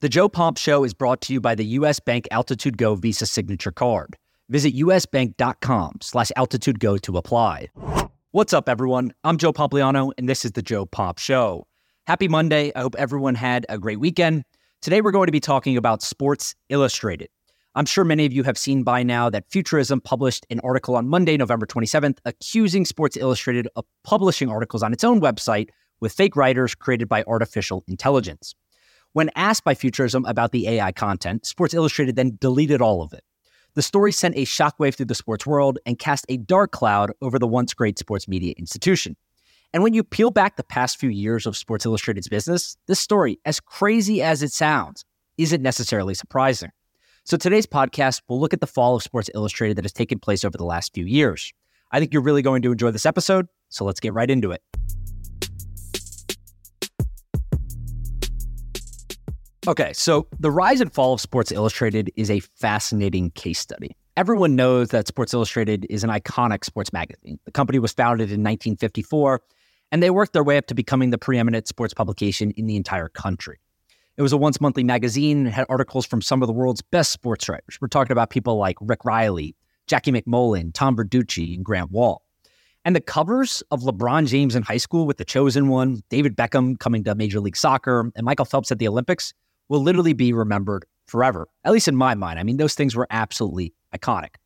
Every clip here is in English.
The Joe Pomp Show is brought to you by the U.S. Bank Altitude Go Visa Signature Card. Visit usbank.com slash altitudego to apply. What's up, everyone? I'm Joe Pompliano, and this is the Joe Pomp Show. Happy Monday. I hope everyone had a great weekend. Today, we're going to be talking about Sports Illustrated. I'm sure many of you have seen by now that Futurism published an article on Monday, November 27th, accusing Sports Illustrated of publishing articles on its own website with fake writers created by artificial intelligence. When asked by Futurism about the AI content, Sports Illustrated then deleted all of it. The story sent a shockwave through the sports world and cast a dark cloud over the once great sports media institution. And when you peel back the past few years of Sports Illustrated's business, this story, as crazy as it sounds, isn't necessarily surprising. So today's podcast will look at the fall of Sports Illustrated that has taken place over the last few years. I think you're really going to enjoy this episode, so let's get right into it. Okay, so the rise and fall of Sports Illustrated is a fascinating case study. Everyone knows that Sports Illustrated is an iconic sports magazine. The company was founded in 1954, and they worked their way up to becoming the preeminent sports publication in the entire country. It was a once monthly magazine and had articles from some of the world's best sports writers. We're talking about people like Rick Reilly, Jackie MacMullan, Tom Verducci, and Grant Wahl. And the covers of LeBron James in high school with the chosen one, David Beckham coming to Major League Soccer, and Michael Phelps at the Olympics will literally be remembered forever, at least in my mind. I mean, those things were absolutely iconic.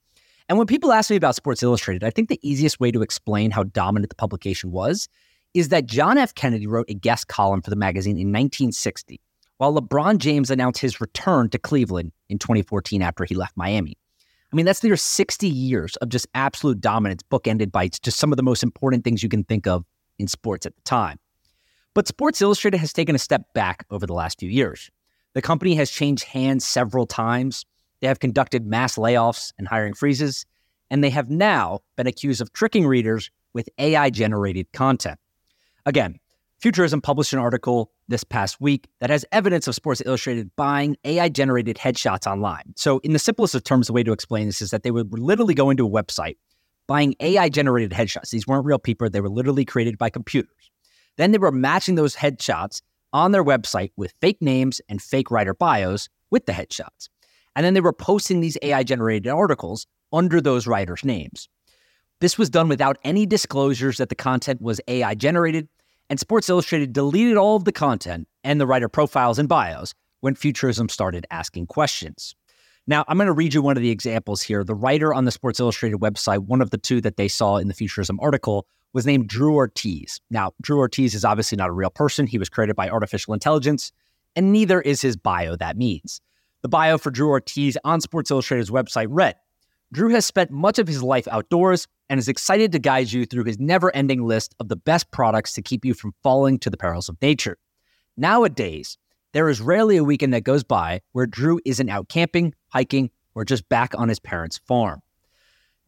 And when people ask me about Sports Illustrated, I think the easiest way to explain how dominant the publication was is that John F. Kennedy wrote a guest column for the magazine in 1960, while LeBron James announced his return to Cleveland in 2014 after he left Miami. I mean, that's near 60 years of just absolute dominance, bookended by just some of the most important things you can think of in sports at the time. But Sports Illustrated has taken a step back over the last few years. The company has changed hands several times. They have conducted mass layoffs and hiring freezes, and they have now been accused of tricking readers with AI generated content. Again, Futurism published an article this past week that has evidence of Sports Illustrated buying AI generated headshots online. So, in the simplest of terms, the way to explain this is that they would literally go into a website buying AI generated headshots. These weren't real people, they were literally created by computers. Then they were matching those headshots on their website with fake names and fake writer bios with the headshots. And then they were posting these AI generated articles under those writers' names. This was done without any disclosures that the content was AI generated, and Sports Illustrated deleted all of the content and the writer profiles and bios when Futurism started asking questions. Now, I'm going to read you one of the examples here. The writer on the Sports Illustrated website, one of the two that they saw in the Futurism article, was named Drew Ortiz. Now, Drew Ortiz is obviously not a real person. He was created by artificial intelligence, and neither is his bio that means. The bio for Drew Ortiz on Sports Illustrated's website read Drew has spent much of his life outdoors and is excited to guide you through his never ending list of the best products to keep you from falling to the perils of nature. Nowadays, there is rarely a weekend that goes by where Drew isn't out camping, hiking, or just back on his parents' farm.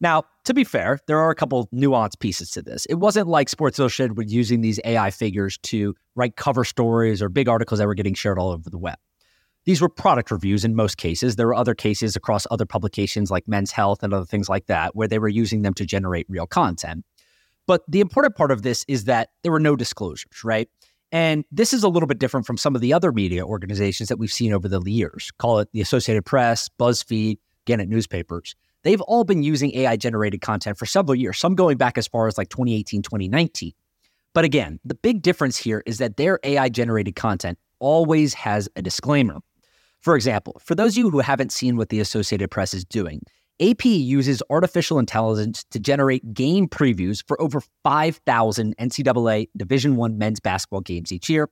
Now, to be fair, there are a couple nuanced pieces to this. It wasn't like Sports Illustrated was using these AI figures to write cover stories or big articles that were getting shared all over the web. These were product reviews in most cases. There were other cases across other publications like Men's Health and other things like that where they were using them to generate real content. But the important part of this is that there were no disclosures, right? And this is a little bit different from some of the other media organizations that we've seen over the years. Call it the Associated Press, BuzzFeed, Gannett newspapers. They've all been using AI generated content for several years, some going back as far as like 2018, 2019. But again, the big difference here is that their AI generated content always has a disclaimer. For example, for those of you who haven't seen what the Associated Press is doing, AP uses artificial intelligence to generate game previews for over 5,000 NCAA Division One men's basketball games each year,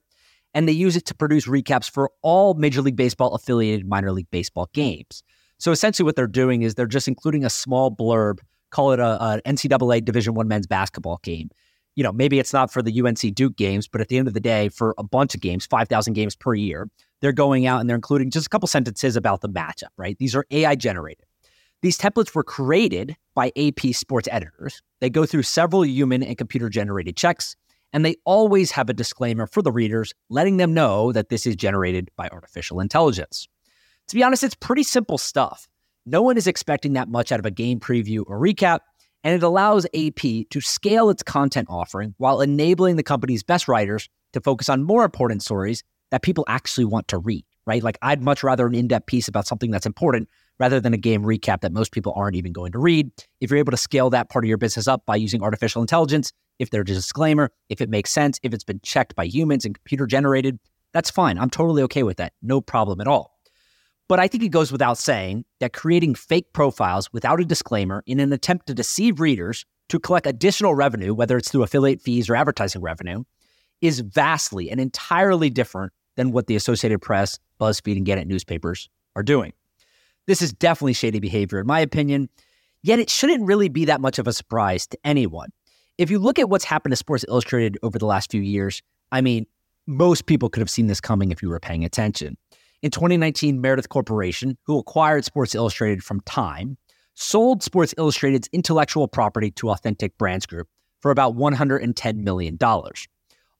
and they use it to produce recaps for all Major League Baseball affiliated minor league baseball games. So essentially, what they're doing is they're just including a small blurb, call it a, a NCAA Division One men's basketball game. You know, maybe it's not for the UNC Duke games, but at the end of the day, for a bunch of games, 5,000 games per year, they're going out and they're including just a couple sentences about the matchup, right? These are AI generated. These templates were created by AP sports editors. They go through several human and computer generated checks, and they always have a disclaimer for the readers, letting them know that this is generated by artificial intelligence. To be honest, it's pretty simple stuff. No one is expecting that much out of a game preview or recap, and it allows AP to scale its content offering while enabling the company's best writers to focus on more important stories that people actually want to read. right? Like I'd much rather an in-depth piece about something that's important rather than a game recap that most people aren't even going to read. If you're able to scale that part of your business up by using artificial intelligence, if there's a disclaimer, if it makes sense, if it's been checked by humans and computer generated, that's fine. I'm totally okay with that. No problem at all. But I think it goes without saying that creating fake profiles without a disclaimer in an attempt to deceive readers to collect additional revenue, whether it's through affiliate fees or advertising revenue, is vastly and entirely different than what the Associated Press, BuzzFeed, and Gannett newspapers are doing. This is definitely shady behavior, in my opinion, yet it shouldn't really be that much of a surprise to anyone. If you look at what's happened to Sports Illustrated over the last few years, I mean, most people could have seen this coming if you were paying attention. In 2019, Meredith Corporation, who acquired Sports Illustrated from Time, sold Sports Illustrated's intellectual property to Authentic Brands Group for about $110 million.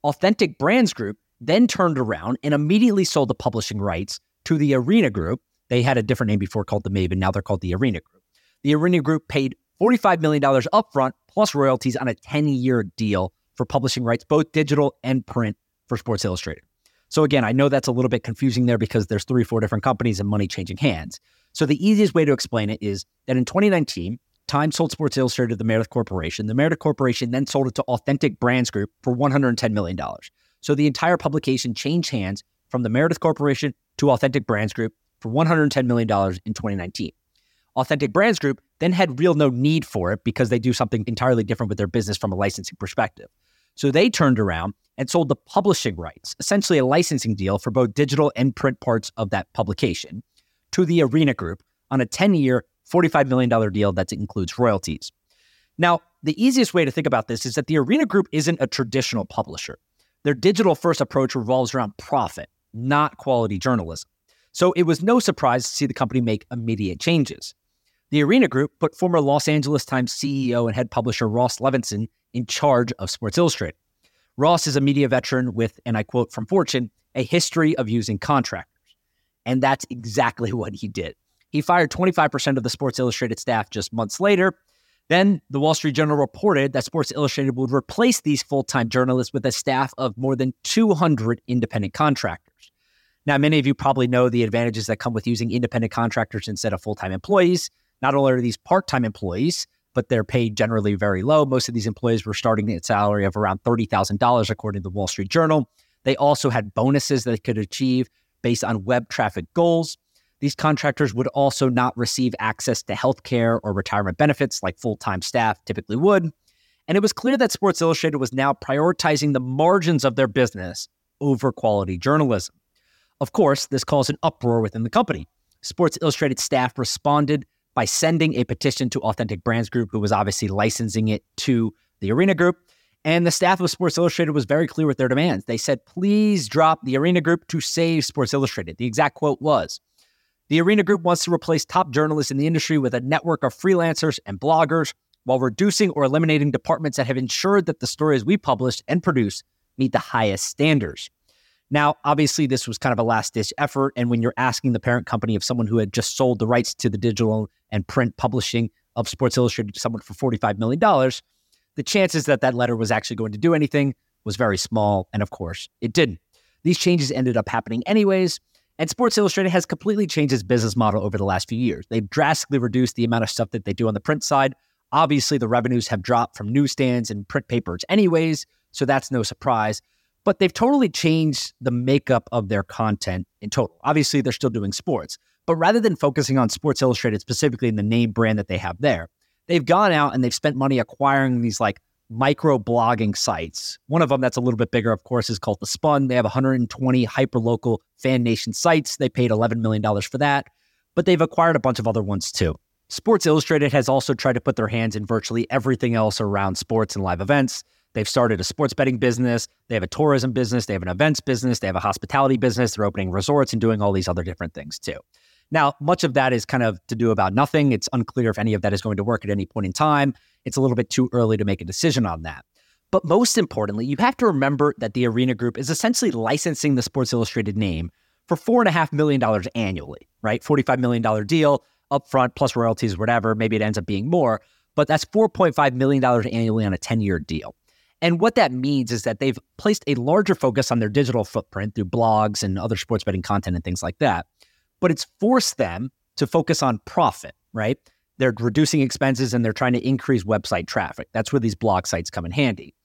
Authentic Brands Group then turned around and immediately sold the publishing rights to the Arena Group. They had a different name before called the Maven, now they're called the Arena Group. The Arena Group paid $45 million upfront plus royalties on a 10 year deal for publishing rights, both digital and print, for Sports Illustrated. So, again, I know that's a little bit confusing there because there's three, four different companies and money changing hands. So, the easiest way to explain it is that in 2019, Time sold Sports Illustrated to the Meredith Corporation. The Meredith Corporation then sold it to Authentic Brands Group for $110 million. So, the entire publication changed hands from the Meredith Corporation to Authentic Brands Group for $110 million in 2019. Authentic Brands Group then had real no need for it because they do something entirely different with their business from a licensing perspective. So they turned around and sold the publishing rights, essentially a licensing deal for both digital and print parts of that publication, to the Arena Group on a 10 year, $45 million deal that includes royalties. Now, the easiest way to think about this is that the Arena Group isn't a traditional publisher. Their digital first approach revolves around profit, not quality journalism. So it was no surprise to see the company make immediate changes. The Arena Group put former Los Angeles Times CEO and head publisher Ross Levinson in charge of Sports Illustrated. Ross is a media veteran with, and I quote from Fortune, a history of using contractors. And that's exactly what he did. He fired 25% of the Sports Illustrated staff just months later. Then the Wall Street Journal reported that Sports Illustrated would replace these full time journalists with a staff of more than 200 independent contractors. Now, many of you probably know the advantages that come with using independent contractors instead of full time employees. Not only are these part time employees, but they're paid generally very low. Most of these employees were starting at a salary of around $30,000, according to the Wall Street Journal. They also had bonuses that they could achieve based on web traffic goals. These contractors would also not receive access to health care or retirement benefits like full time staff typically would. And it was clear that Sports Illustrated was now prioritizing the margins of their business over quality journalism. Of course, this caused an uproar within the company. Sports Illustrated staff responded by sending a petition to Authentic Brands Group, who was obviously licensing it to the Arena Group. And the staff of Sports Illustrated was very clear with their demands. They said, please drop the Arena Group to save Sports Illustrated. The exact quote was The Arena Group wants to replace top journalists in the industry with a network of freelancers and bloggers while reducing or eliminating departments that have ensured that the stories we publish and produce meet the highest standards. Now, obviously, this was kind of a last ditch effort. And when you're asking the parent company of someone who had just sold the rights to the digital and print publishing of Sports Illustrated to someone for $45 million, the chances that that letter was actually going to do anything was very small. And of course, it didn't. These changes ended up happening anyways. And Sports Illustrated has completely changed its business model over the last few years. They've drastically reduced the amount of stuff that they do on the print side. Obviously, the revenues have dropped from newsstands and print papers, anyways. So that's no surprise but they've totally changed the makeup of their content in total. Obviously, they're still doing sports, but rather than focusing on Sports Illustrated specifically in the name brand that they have there, they've gone out and they've spent money acquiring these like micro blogging sites. One of them that's a little bit bigger, of course, is called The Spun. They have 120 hyperlocal fan nation sites. They paid $11 million for that, but they've acquired a bunch of other ones too. Sports Illustrated has also tried to put their hands in virtually everything else around sports and live events. They've started a sports betting business. They have a tourism business. They have an events business. They have a hospitality business. They're opening resorts and doing all these other different things too. Now, much of that is kind of to do about nothing. It's unclear if any of that is going to work at any point in time. It's a little bit too early to make a decision on that. But most importantly, you have to remember that the Arena Group is essentially licensing the Sports Illustrated name for $4.5 million annually, right? $45 million deal upfront plus royalties, whatever. Maybe it ends up being more, but that's $4.5 million annually on a 10 year deal. And what that means is that they've placed a larger focus on their digital footprint through blogs and other sports betting content and things like that. But it's forced them to focus on profit, right? They're reducing expenses and they're trying to increase website traffic. That's where these blog sites come in handy.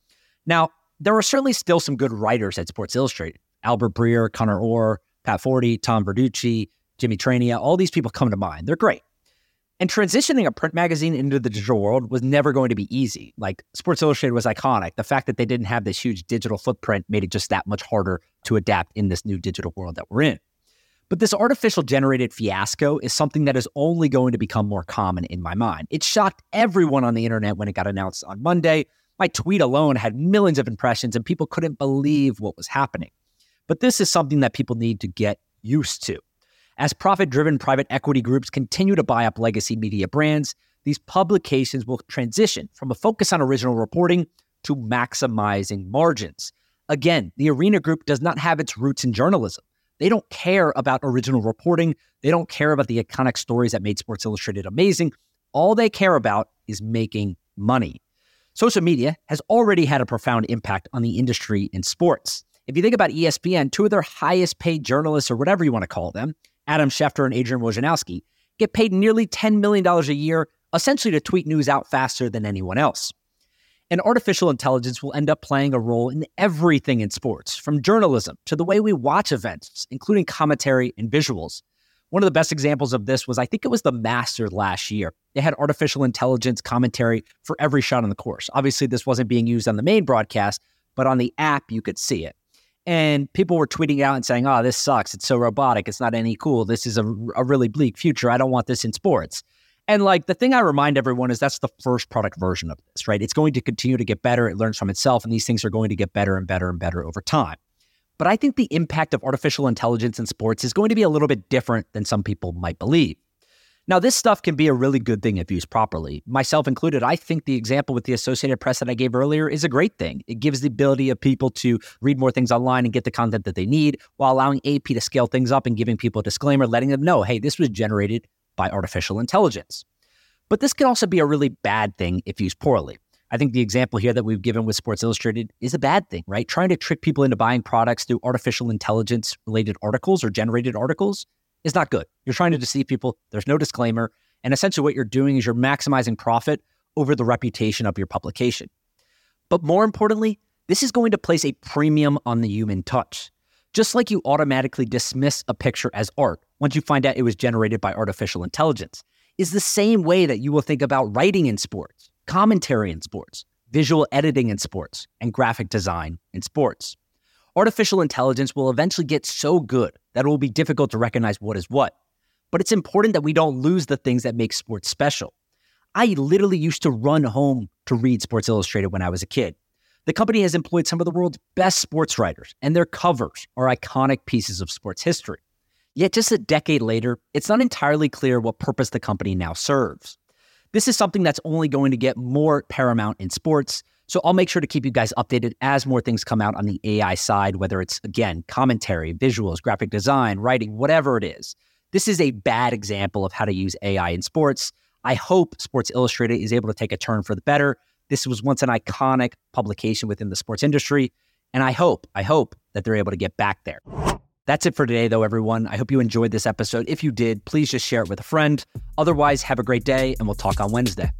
Now, there are certainly still some good writers at Sports Illustrated. Albert Breer, Connor Orr, Pat Forde, Tom Verducci, Jimmy Traina, all these people come to mind. They're great. And transitioning a print magazine into the digital world was never going to be easy. Like Sports Illustrated was iconic. The fact that they didn't have this huge digital footprint made it just that much harder to adapt in this new digital world that we're in. But this artificial generated fiasco is something that is only going to become more common in my mind. It shocked everyone on the internet when it got announced on Monday. My tweet alone had millions of impressions and people couldn't believe what was happening. But this is something that people need to get used to. As profit driven private equity groups continue to buy up legacy media brands, these publications will transition from a focus on original reporting to maximizing margins. Again, the Arena Group does not have its roots in journalism. They don't care about original reporting. They don't care about the iconic stories that made Sports Illustrated amazing. All they care about is making money. Social media has already had a profound impact on the industry in sports. If you think about ESPN, two of their highest paid journalists, or whatever you want to call them, Adam Schefter and Adrian Wojnarowski, get paid nearly $10 million a year, essentially to tweet news out faster than anyone else. And artificial intelligence will end up playing a role in everything in sports, from journalism to the way we watch events, including commentary and visuals. One of the best examples of this was, I think it was the Masters last year. They had artificial intelligence commentary for every shot on the course. Obviously, this wasn't being used on the main broadcast, but on the app, you could see it. And people were tweeting out and saying, oh, this sucks. It's so robotic. It's not any cool. This is a, a really bleak future. I don't want this in sports. And like the thing I remind everyone is that's the first product version of this, right? It's going to continue to get better. It learns from itself, and these things are going to get better and better and better over time. But I think the impact of artificial intelligence in sports is going to be a little bit different than some people might believe. Now, this stuff can be a really good thing if used properly. Myself included, I think the example with the Associated Press that I gave earlier is a great thing. It gives the ability of people to read more things online and get the content that they need while allowing AP to scale things up and giving people a disclaimer, letting them know, hey, this was generated by artificial intelligence. But this can also be a really bad thing if used poorly. I think the example here that we've given with Sports Illustrated is a bad thing, right? Trying to trick people into buying products through artificial intelligence related articles or generated articles is not good. You're trying to deceive people. There's no disclaimer. And essentially, what you're doing is you're maximizing profit over the reputation of your publication. But more importantly, this is going to place a premium on the human touch. Just like you automatically dismiss a picture as art once you find out it was generated by artificial intelligence, is the same way that you will think about writing in sports, commentary in sports, visual editing in sports, and graphic design in sports artificial intelligence will eventually get so good that it will be difficult to recognize what is what. But it's important that we don't lose the things that make sports special. I literally used to run home to read Sports Illustrated when I was a kid. The company has employed some of the world's best sports writers, and their covers are iconic pieces of sports history. Yet, just a decade later, it's not entirely clear what purpose the company now serves. This is something that's only going to get more paramount in sports, so I'll make sure to keep you guys updated as more things come out on the AI side, whether it's, again, commentary, visuals, graphic design, writing, whatever it is. This is a bad example of how to use AI in sports. I hope Sports Illustrated is able to take a turn for the better. This was once an iconic publication within the sports industry. And I hope, I hope that they're able to get back there. That's it for today, though, everyone. I hope you enjoyed this episode. If you did, please just share it with a friend. Otherwise, have a great day, and we'll talk on Wednesday.